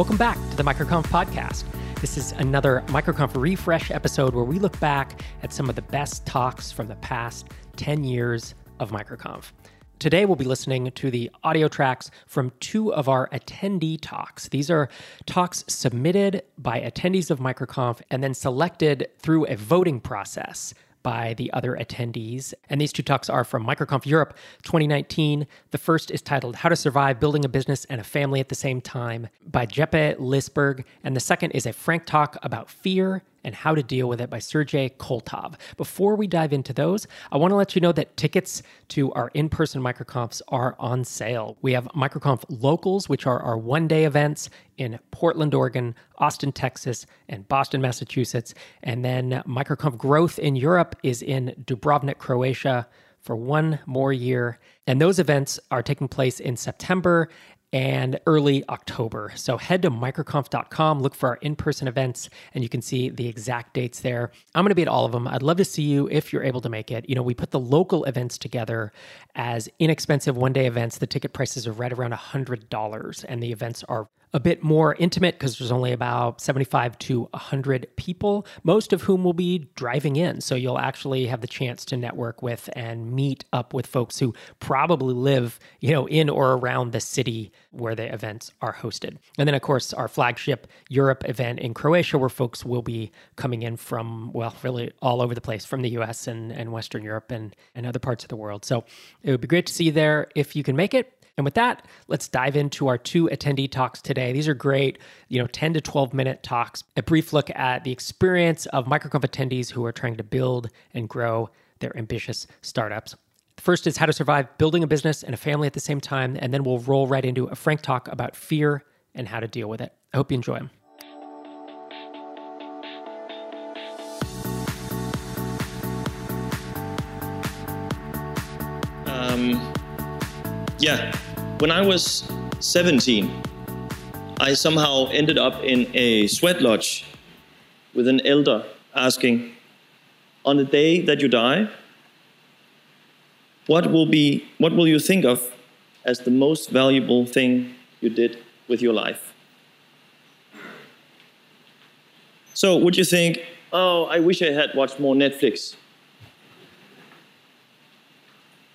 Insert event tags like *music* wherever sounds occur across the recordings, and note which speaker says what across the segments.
Speaker 1: Welcome back to the MicroConf podcast. This is another MicroConf refresh episode where we look back at some of the best talks from the past 10 years of MicroConf. Today, we'll be listening to the audio tracks from two of our attendee talks. These are talks submitted by attendees of MicroConf and then selected through a voting process by the other attendees. And these two talks are from MicroConf Europe 2019. The first is titled How to Survive Building a Business and a Family at the Same Time by Jeppe Lisberg. And the second is a frank talk about fear and How to Deal with It by Sergey Koltov. Before we dive into those, I want to let you know that tickets to our in person microconfs are on sale. We have microconf locals, which are our one day events in Portland, Oregon, Austin, Texas, and Boston, Massachusetts. And then microconf growth in Europe is in Dubrovnik, Croatia for one more year. And those events are taking place in September and early October. So head to microconf.com, look for our in person events, and you can see the exact dates there. I'm going to be at all of them. I'd love to see you if you're able to make it. You know, we put the local events together as inexpensive one day events. The ticket prices are right around $100, and the events are a bit more intimate because there's only about 75 to 100 people, most of whom will be driving in. So you'll actually have the chance to network with and meet up with folks who probably live, you know, in or around the city where the events are hosted. And then, of course, our flagship Europe event in Croatia, where folks will be coming in from, well, really all over the place from the US and, and Western Europe and, and other parts of the world. So it would be great to see you there if you can make it. And with that, let's dive into our two attendee talks today. These are great, you know, 10 to 12 minute talks, a brief look at the experience of MicroConf attendees who are trying to build and grow their ambitious startups. The first is how to survive building a business and a family at the same time. And then we'll roll right into a frank talk about fear and how to deal with it. I hope you enjoy them.
Speaker 2: Um, yeah, when I was 17, I somehow ended up in a sweat lodge with an elder asking, On the day that you die, what will, be, what will you think of as the most valuable thing you did with your life? So, would you think, Oh, I wish I had watched more Netflix?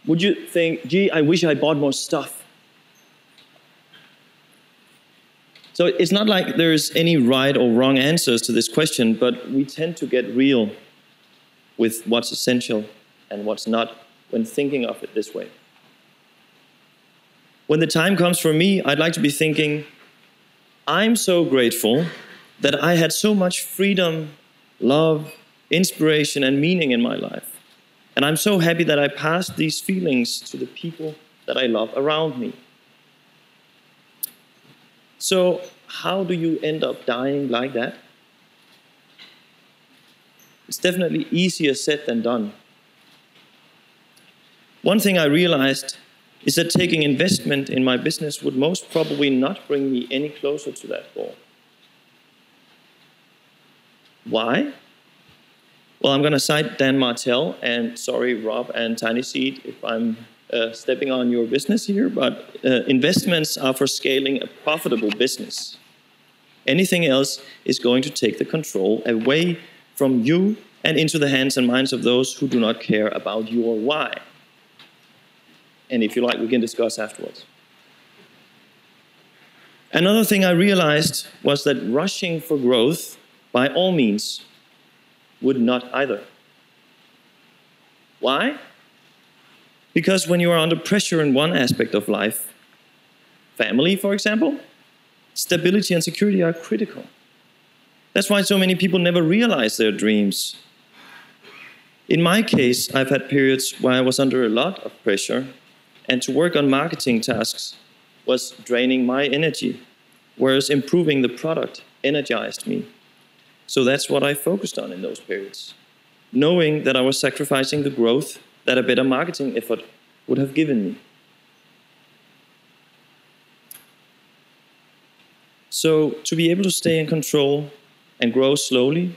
Speaker 2: Would you think, gee, I wish I bought more stuff? So it's not like there's any right or wrong answers to this question, but we tend to get real with what's essential and what's not when thinking of it this way. When the time comes for me, I'd like to be thinking, I'm so grateful that I had so much freedom, love, inspiration, and meaning in my life. And I'm so happy that I passed these feelings to the people that I love around me. So, how do you end up dying like that? It's definitely easier said than done. One thing I realized is that taking investment in my business would most probably not bring me any closer to that goal. Why? Well, I'm going to cite Dan Martell, and sorry, Rob and TinySeed, if I'm uh, stepping on your business here, but uh, investments are for scaling a profitable business. Anything else is going to take the control away from you and into the hands and minds of those who do not care about your why. And if you like, we can discuss afterwards. Another thing I realized was that rushing for growth, by all means, would not either. Why? Because when you are under pressure in one aspect of life, family, for example, stability and security are critical. That's why so many people never realize their dreams. In my case, I've had periods where I was under a lot of pressure, and to work on marketing tasks was draining my energy, whereas improving the product energized me. So that's what I focused on in those periods, knowing that I was sacrificing the growth that a better marketing effort would have given me. So, to be able to stay in control and grow slowly,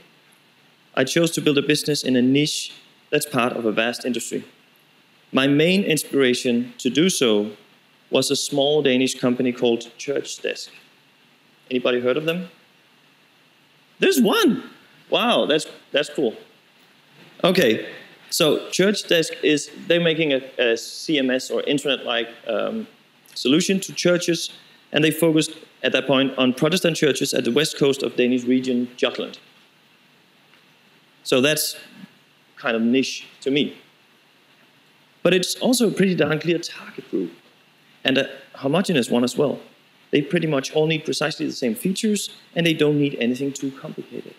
Speaker 2: I chose to build a business in a niche that's part of a vast industry. My main inspiration to do so was a small Danish company called ChurchDesk. Anybody heard of them? There's one. Wow, that's that's cool. Okay, so ChurchDesk is they're making a, a CMS or internet-like um, solution to churches, and they focused at that point on Protestant churches at the west coast of Danish region, Jutland. So that's kind of niche to me. But it's also a pretty darn clear target group, and a homogeneous one as well. They pretty much all need precisely the same features, and they don't need anything too complicated.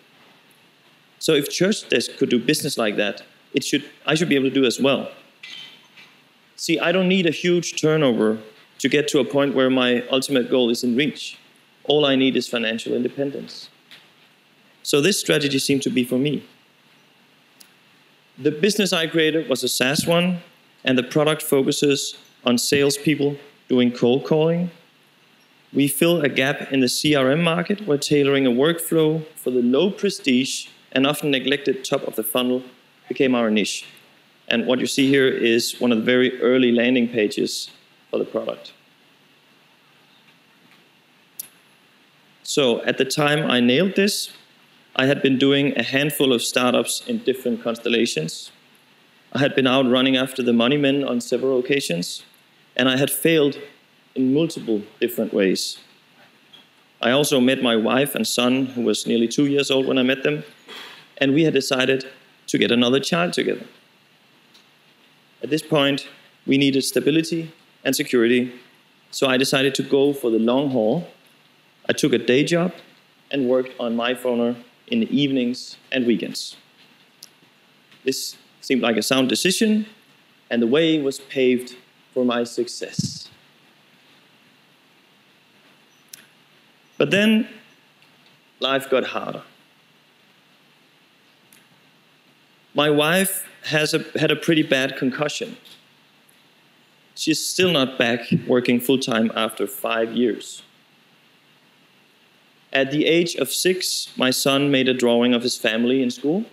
Speaker 2: So if ChurchDesk could do business like that, it should, I should be able to do as well. See, I don't need a huge turnover to get to a point where my ultimate goal is in reach. All I need is financial independence. So this strategy seemed to be for me. The business I created was a SaaS one, and the product focuses on salespeople doing cold calling. We fill a gap in the CRM market. We're tailoring a workflow for the low prestige and often neglected top of the funnel became our niche. And what you see here is one of the very early landing pages for the product. So at the time I nailed this, I had been doing a handful of startups in different constellations. I had been out running after the money men on several occasions, and I had failed in multiple different ways. I also met my wife and son, who was nearly two years old when I met them, and we had decided to get another child together. At this point, we needed stability and security, so I decided to go for the long haul. I took a day job and worked on MyPhoner in the evenings and weekends. This seemed like a sound decision, and the way was paved for my success. But then life got harder. My wife has a, had a pretty bad concussion. She's still not back working full time after five years. At the age of six, my son made a drawing of his family in school.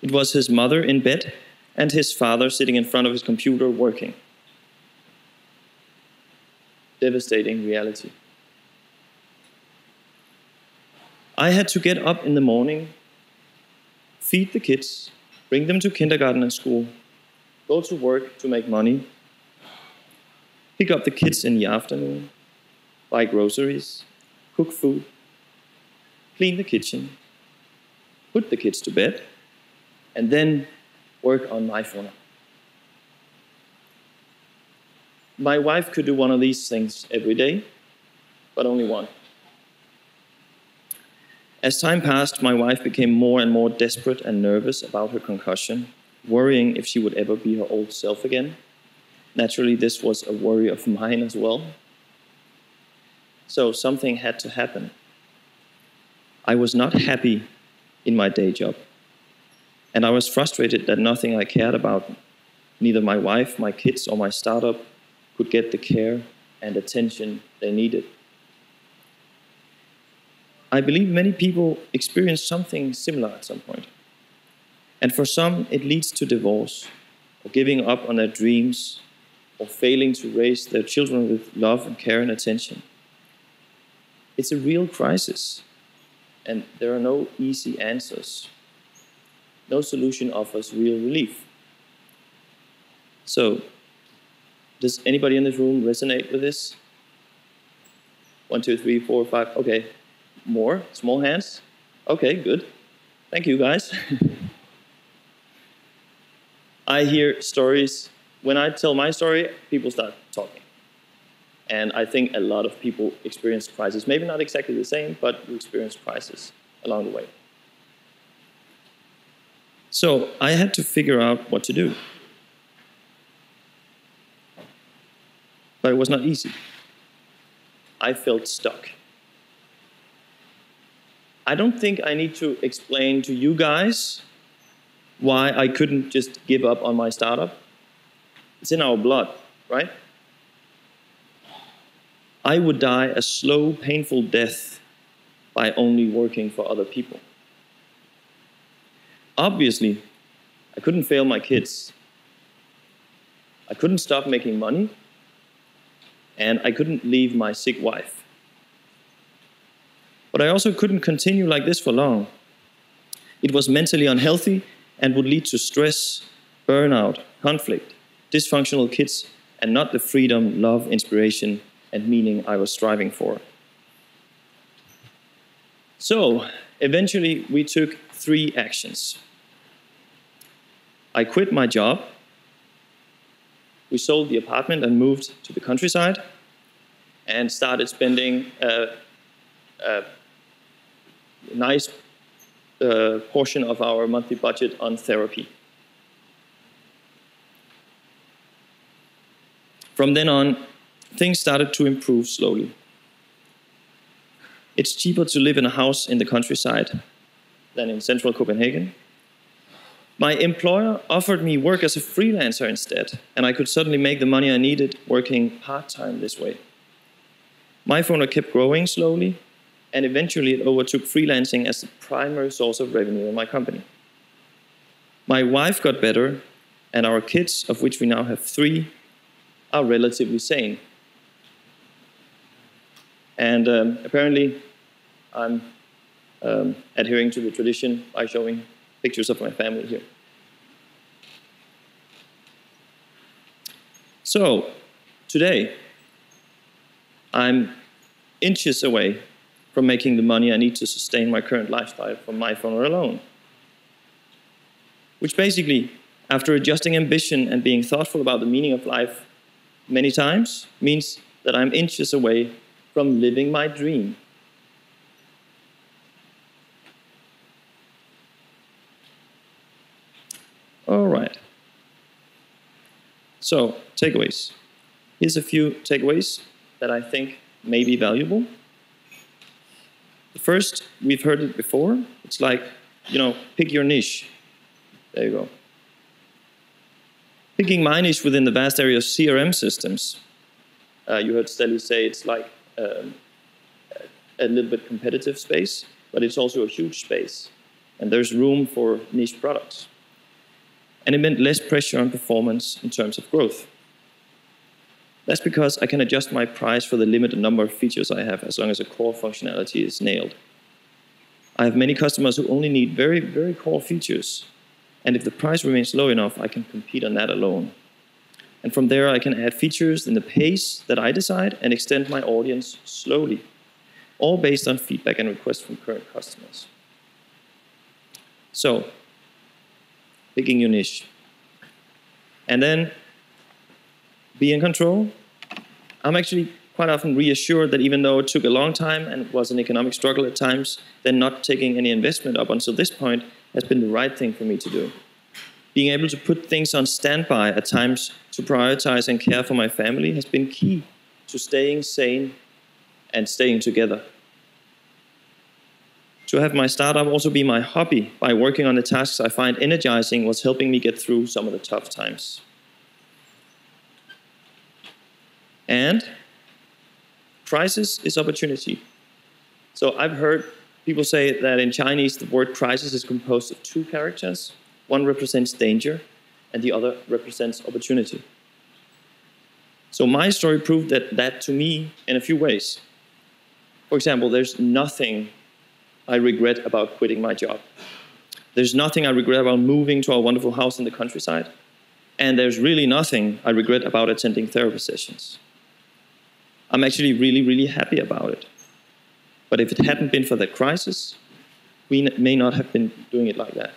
Speaker 2: It was his mother in bed and his father sitting in front of his computer working. Devastating reality. I had to get up in the morning feed the kids, bring them to kindergarten and school, go to work to make money, pick up the kids in the afternoon, buy groceries, cook food, clean the kitchen, put the kids to bed, and then work on MyPhoner. My wife could do one of these things every day, but only one. As time passed, my wife became more and more desperate and nervous about her concussion, worrying if she would ever be her old self again. Naturally, this was a worry of mine as well. So something had to happen. I was not happy in my day job. And I was frustrated that nothing I cared about, neither my wife, my kids, or my startup, could get the care and attention they needed. I believe many people experience something similar at some point. And for some, it leads to divorce, or giving up on their dreams, or failing to raise their children with love and care and attention. It's a real crisis, and there are no easy answers. No solution offers real relief. So, does anybody in this room resonate with this? One, two, three, four, five. Okay, more? Small hands? Okay, good. Thank you, guys. *laughs* I hear stories. When I tell my story, people start talking. And I think a lot of people experience crisis. Maybe not exactly the same, but you experience crisis along the way. So I had to figure out what to do. But it was not easy. I felt stuck. I don't think I need to explain to you guys why I couldn't just give up on my startup. It's in our blood, right? I would die a slow, painful death by only working for other people. Obviously, I couldn't fail my kids. I couldn't stop making money. And I couldn't leave my sick wife. But I also couldn't continue like this for long. It was mentally unhealthy and would lead to stress, burnout, conflict, dysfunctional kids, and not the freedom, love, inspiration, and meaning I was striving for. So, eventually, we took three actions. I quit my job. We sold the apartment and moved to the countryside and started spending a, a nice uh, portion of our monthly budget on therapy. From then on, things started to improve slowly. It's cheaper to live in a house in the countryside than in central Copenhagen. My employer offered me work as a freelancer instead, and I could suddenly make the money I needed working part time this way. MyPhoner kept growing slowly, and eventually it overtook freelancing as the primary source of revenue in my company. My wife got better, and our kids, of which we now have three, are relatively sane. And um, apparently, I'm um, adhering to the tradition by showing pictures of my family here. So, today, I'm inches away from making the money I need to sustain my current lifestyle from MyPhoner alone. Which basically, after adjusting ambition and being thoughtful about the meaning of life many times, means that I'm inches away from living my dream. All right. So, takeaways. Here's a few takeaways that I think may be valuable. First, we've heard it before. It's like, you know, pick your niche. There you go. Picking my niche within the vast area of CRM systems. Uh, you heard Steli say it's like um, a little bit competitive space, but it's also a huge space. And there's room for niche products. And it meant less pressure on performance in terms of growth. That's because I can adjust my price for the limited number of features I have as long as the core functionality is nailed. I have many customers who only need very, very core features. And if the price remains low enough, I can compete on that alone. And from there, I can add features in the pace that I decide and extend my audience slowly, all based on feedback and requests from current customers. So, picking your niche. And then be in control. I'm actually quite often reassured that even though it took a long time and was an economic struggle at times, then not taking any investment up until this point has been the right thing for me to do being able to put things on standby at times to prioritize and care for my family has been key to staying sane and staying together. To have my startup also be my hobby by working on the tasks I find energizing was helping me get through some of the tough times. And crisis is opportunity. So I've heard people say that in Chinese the word crisis is composed of two characters one represents danger, and the other represents opportunity. So my story proved that, that to me in a few ways. For example, there's nothing I regret about quitting my job. There's nothing I regret about moving to our wonderful house in the countryside. And there's really nothing I regret about attending therapy sessions. I'm actually really, really happy about it. But if it hadn't been for that crisis, we may not have been doing it like that.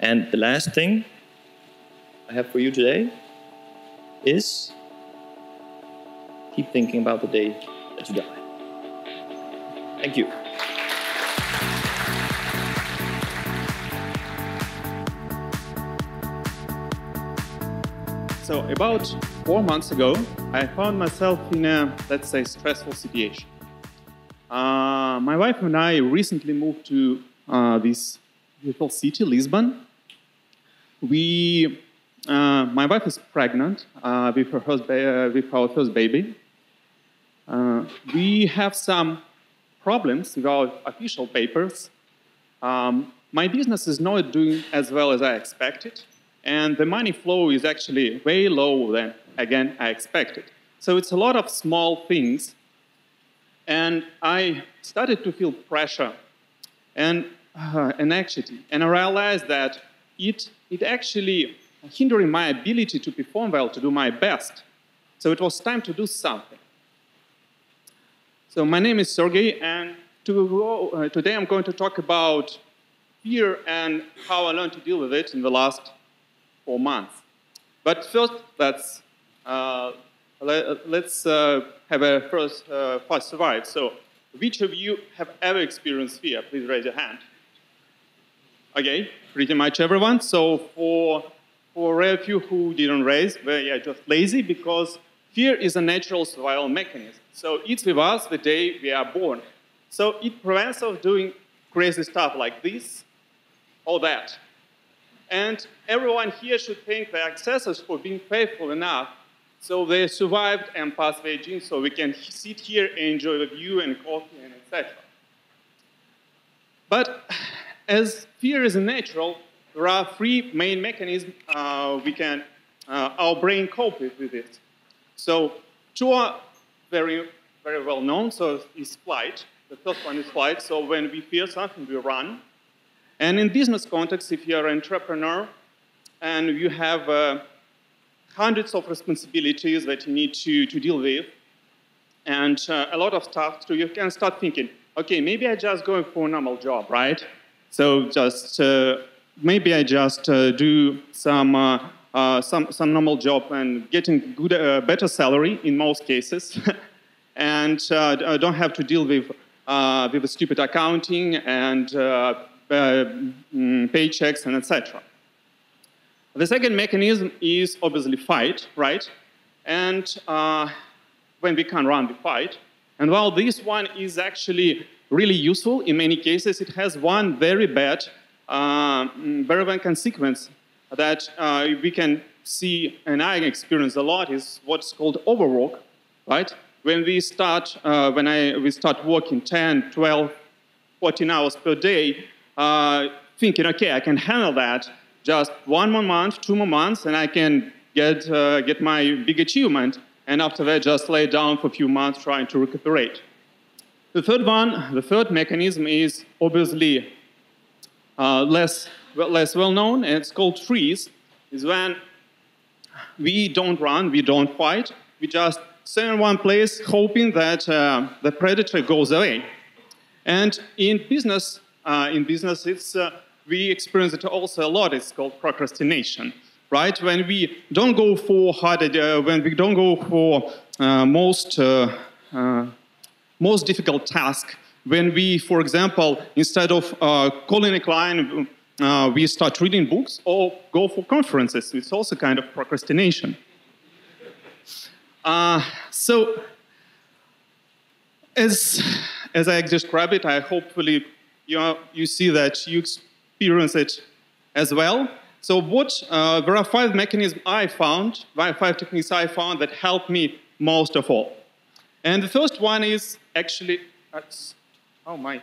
Speaker 2: And the last thing I have for you today is keep thinking about the day that you die. Thank you.
Speaker 3: So, about four months ago, I found myself in a, let's say, stressful situation. Uh, my wife and I recently moved to uh, this beautiful city, Lisbon, we, uh, my wife is pregnant uh, with, her first uh, with our first baby. Uh, we have some problems with our official papers. Um, my business is not doing as well as I expected, and the money flow is actually way lower than, again, I expected. So it's a lot of small things And I started to feel pressure and, uh, anxiety. And I realized that it, it actually hindering my ability to perform well, to do my best. So it was time to do something. So my name is Sergey, and to, uh, today I'm going to talk about fear and how I learned to deal with it in the last four months. But first, let's uh, let, us uh, have a first uh, first survive. So, which of you have ever experienced fear? Please raise your hand. Okay, pretty much everyone. So for for a few who didn't raise, well, yeah, just lazy because fear is a natural survival mechanism. So it's with us the day we are born. So it prevents us doing crazy stuff like this or that. And everyone here should thank their ancestors for being faithful enough so they survived and passed their genes so we can sit here and enjoy the view and coffee and etc. But as fear is natural, there are three main mechanisms uh, we can, uh, our brain cope with it. So two are very, very well known. So is flight. The first one is flight. So when we fear something, we run. And in business context, if you're an entrepreneur and you have uh, hundreds of responsibilities that you need to, to deal with, and uh, a lot of stuff, so you can start thinking, okay, maybe I just go for a normal job, right? So just uh, maybe I just uh, do some, uh, uh, some, some normal job and getting good, better salary in most cases, *laughs* and don't have to deal with, with stupid accounting and paychecks and etc. The second mechanism is obviously fight, right? And when we can run the fight, and while this one is actually really useful in many cases, it has one very bad uh, very bad consequence that uh, we can see and I experience a lot is what's called overwork, right? When we start, uh, when I, we start working 10, 12, 14 hours per day, uh, thinking, okay, I can handle that just one more month, two more months, and I can get, uh, get my big achievement. And after that, just lay down for a few months trying to recuperate. The third one, the third mechanism is obviously uh, less, less well known, and it's called freeze, is when we don't run, we don't fight, we just stay in one place hoping that uh, the predator goes away. And in business, in business, it's, uh, we experience it also a lot. It's called procrastination, right? When we don't go for hard, uh, when we don't go for uh, most most difficult task, when we, for example, instead of uh, calling a client, uh, we start reading books or go for conferences. It's also kind of procrastination. Uh, so, as, as I describe it, I hopefully you, know, you see that you experience it as well. So, what uh, there are five mechanisms I found, five techniques I found that help me most of all. And the first one is actually, Oh my.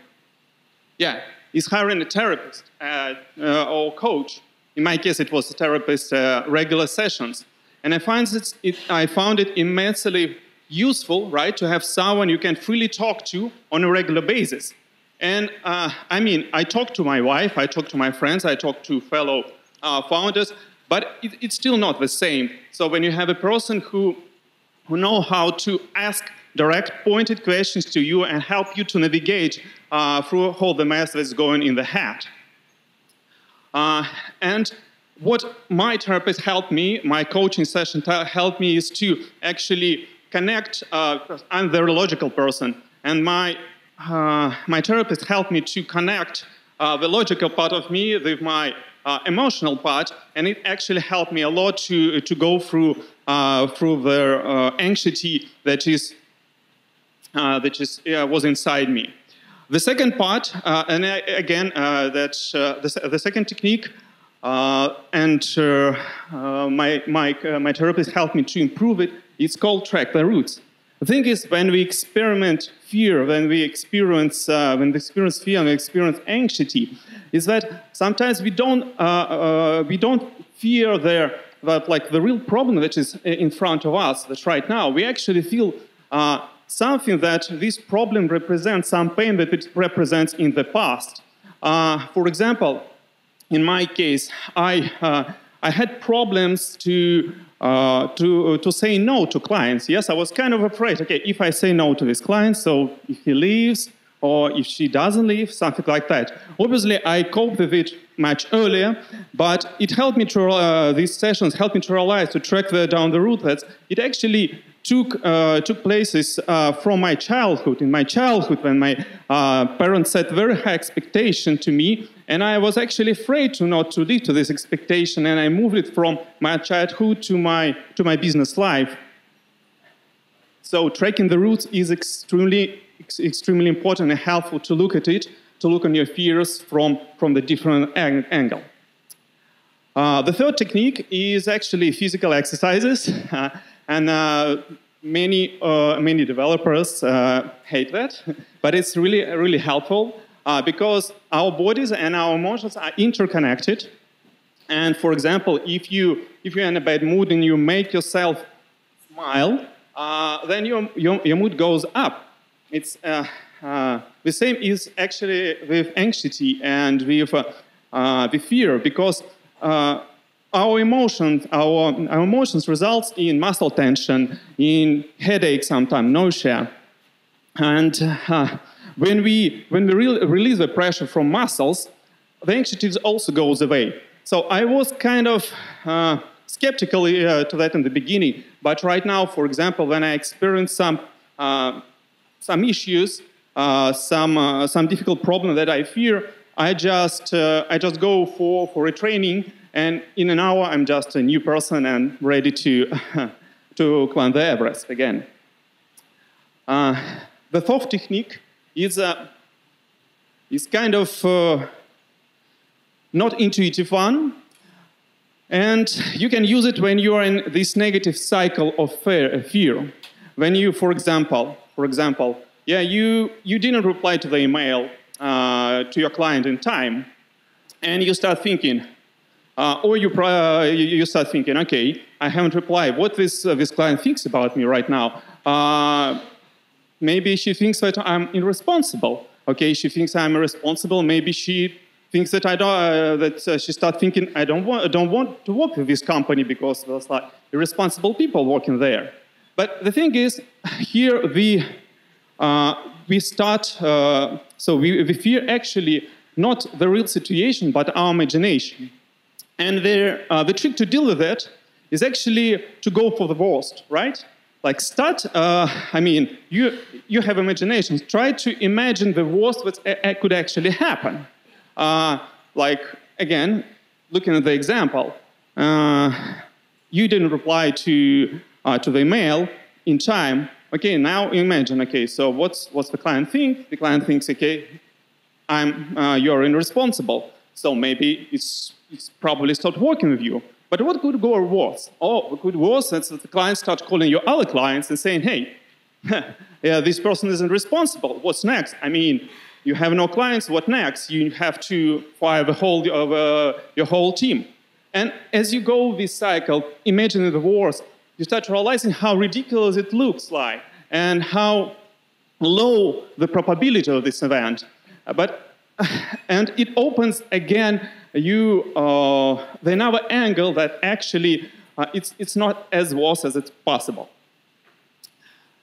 Speaker 3: Yeah, is hiring a therapist uh, uh, or coach. In my case, it was a therapist, uh, regular sessions. And I, find it, it, I found it immensely useful, right, to have someone you can freely talk to on a regular basis. And uh, I mean, I talk to my wife, I talk to my friends, I talk to fellow uh, founders, but it, it's still not the same. So when you have a person who, who know how to ask direct pointed questions to you and help you to navigate uh, through all the mess that's going in the head. Uh, and what my therapist helped me, my coaching session helped me is to actually connect, uh, I'm very logical person, and my, uh, my therapist helped me to connect uh, the logical part of me with my uh, emotional part, and it actually helped me a lot to, to go through, uh, through the uh, anxiety that is uh, that is, was inside me. The second part, and I, again, uh, that the, the, second technique, and my, my, my therapist helped me to improve it, it's called track the roots. The thing is, when we experiment fear, when we experience, uh, when we experience fear and we experience anxiety, is that sometimes we don't, uh, uh, we don't fear there that like the real problem that is in front of us, that's right now. We actually feel something that this problem represents, some pain that it represents in the past. Uh, for example, in my case, I, uh, I had problems to, uh, to, to say no to clients. Yes, I was kind of afraid, okay, if I say no to this client, so if he leaves, or if she doesn't leave, something like that. Obviously, I coped with it much earlier, but it helped me to, uh, these sessions helped me to realize, to track the, down the route that it actually took, uh, took places uh, from my childhood. In my childhood, when my uh, parents set very high expectation to me, and I was actually afraid to not to live to this expectation, and I moved it from my childhood to my, to my business life. So tracking the roots is extremely extremely important and helpful to look at it, to look on your fears from, from the different ang angle. Uh, the third technique is actually physical exercises, *laughs* uh, and uh, many, uh, many developers uh, hate that, *laughs* but it's really, really helpful uh, because our bodies and our emotions are interconnected. And for example, if, you, if you're in a bad mood and you make yourself smile, then your, your, your mood goes up it's uh, uh, the same is actually with anxiety and with, uh, uh with fear because uh, our emotions, our, our emotions results in muscle tension, in headache sometimes, nausea. And uh, when we, when we re release the pressure from muscles, the anxiety also goes away. So I was kind of skeptical to that in the beginning, but right now, for example, when I experience some some issues, uh, some, uh, some difficult problem that I fear, I just, uh, I just go for, for a training, and in an hour I'm just a new person and ready to, *laughs* to climb the Everest again. Uh, the fourth technique is, uh, is kind of uh, not intuitive one, and you can use it when you are in this negative cycle of fear. When you, for example, for example, yeah, you, you didn't reply to the email uh, to your client in time, and you start thinking, uh, or you, uh, you start thinking, okay, I haven't replied. What this, uh, this client thinks about me right now? Maybe she thinks that I'm irresponsible. Okay, she thinks I'm irresponsible. Maybe she thinks that I don't. Uh, that uh, she start thinking I don't want. I don't want to work with this company because there's like irresponsible people working there. But the thing is, here we, uh, we start, uh, so we, we fear actually not the real situation, but our imagination. And uh, the trick to deal with that is actually to go for the worst, right? Like start, uh, I mean, you, you have imagination. Try to imagine the worst that could actually happen. Uh, like, again, looking at the example, uh, you didn't reply to uh, to the email in time. Okay, now imagine, okay, so what's, what's the client think? The client thinks, okay, I'm, uh, you're irresponsible, so maybe it's, it's probably stopped working with you. But what could go worse? Oh, what could worse is that the client starts calling your other clients and saying, hey, *laughs* yeah, this person isn't responsible. What's next? I mean, you have no clients. What next? You have to fire the whole, uh, your whole team. And as you go this cycle, imagine the worst you start realizing how ridiculous it looks like and how low the probability of this event. But, *sighs* and it opens again you uh, the another angle that actually uh, it's, it's not as worse as it's possible.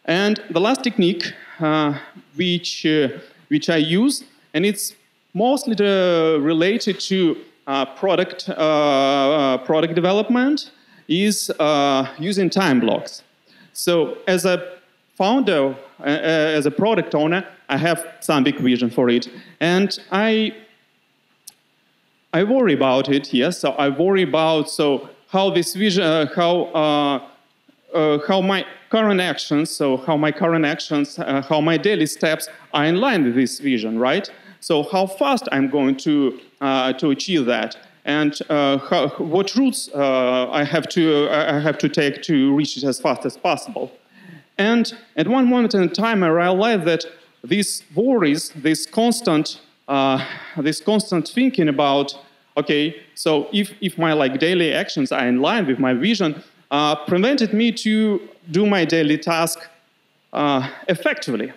Speaker 3: And the last technique uh, which, uh, which I use, and it's mostly related to uh, product, uh, product development is using time blocks. So as a founder, as a product owner, I have some big vision for it. And I, I worry about it, yes. So I worry about so how this vision, uh, how, uh, uh, how my current actions, so how my current actions, how my daily steps are in line with this vision, right? So how fast I'm going to, to achieve that and uh, how, what routes uh, I, have to, I have to take to reach it as fast as possible. And at one moment in time, I realized that these worries, this constant, uh, this constant thinking about, okay, so if, if my like daily actions are in line with my vision, uh, prevented me to do my daily task uh, effectively.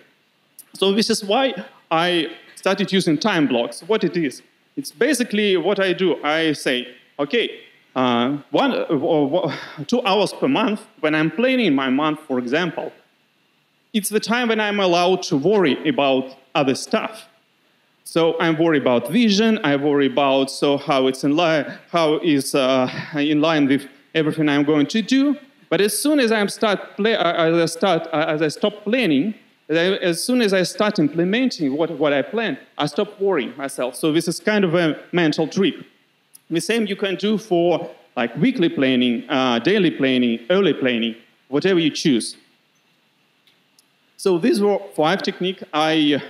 Speaker 3: So this is why I started using time blocks. What it is? It's basically what I do. I say, okay, uh, one or uh, two hours per month when I'm planning my month, for example, it's the time when I'm allowed to worry about other stuff. So I'm worried about vision. I worry about so how it's in line, how is uh, in line with everything I'm going to do. But as soon as I start play, as I start as I stop planning, as soon as I start implementing what, what I plan, I stop worrying myself. So this is kind of a mental trip. The same you can do for like weekly planning, uh, daily planning, early planning, whatever you choose. So these were five techniques I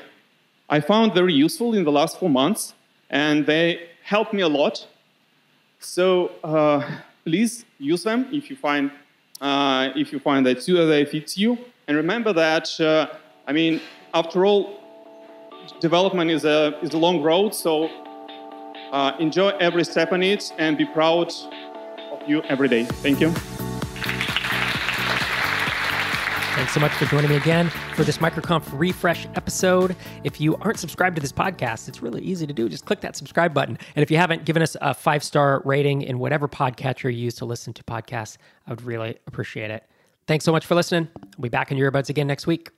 Speaker 3: I found very useful in the last four months, and they helped me a lot. So uh, please use them if you find uh, if you find that they fit you. And remember that uh, I mean, after all, development is a is a long road. So uh, enjoy every step on it and be proud of you every day. Thank you.
Speaker 1: Thanks so much for joining me again for this MicroConf refresh episode. If you aren't subscribed to this podcast, it's really easy to do. Just click that subscribe button. And if you haven't given us a five star rating in whatever podcatcher you use to listen to podcasts, I would really appreciate it. Thanks so much for listening. I'll be back in your earbuds again next week.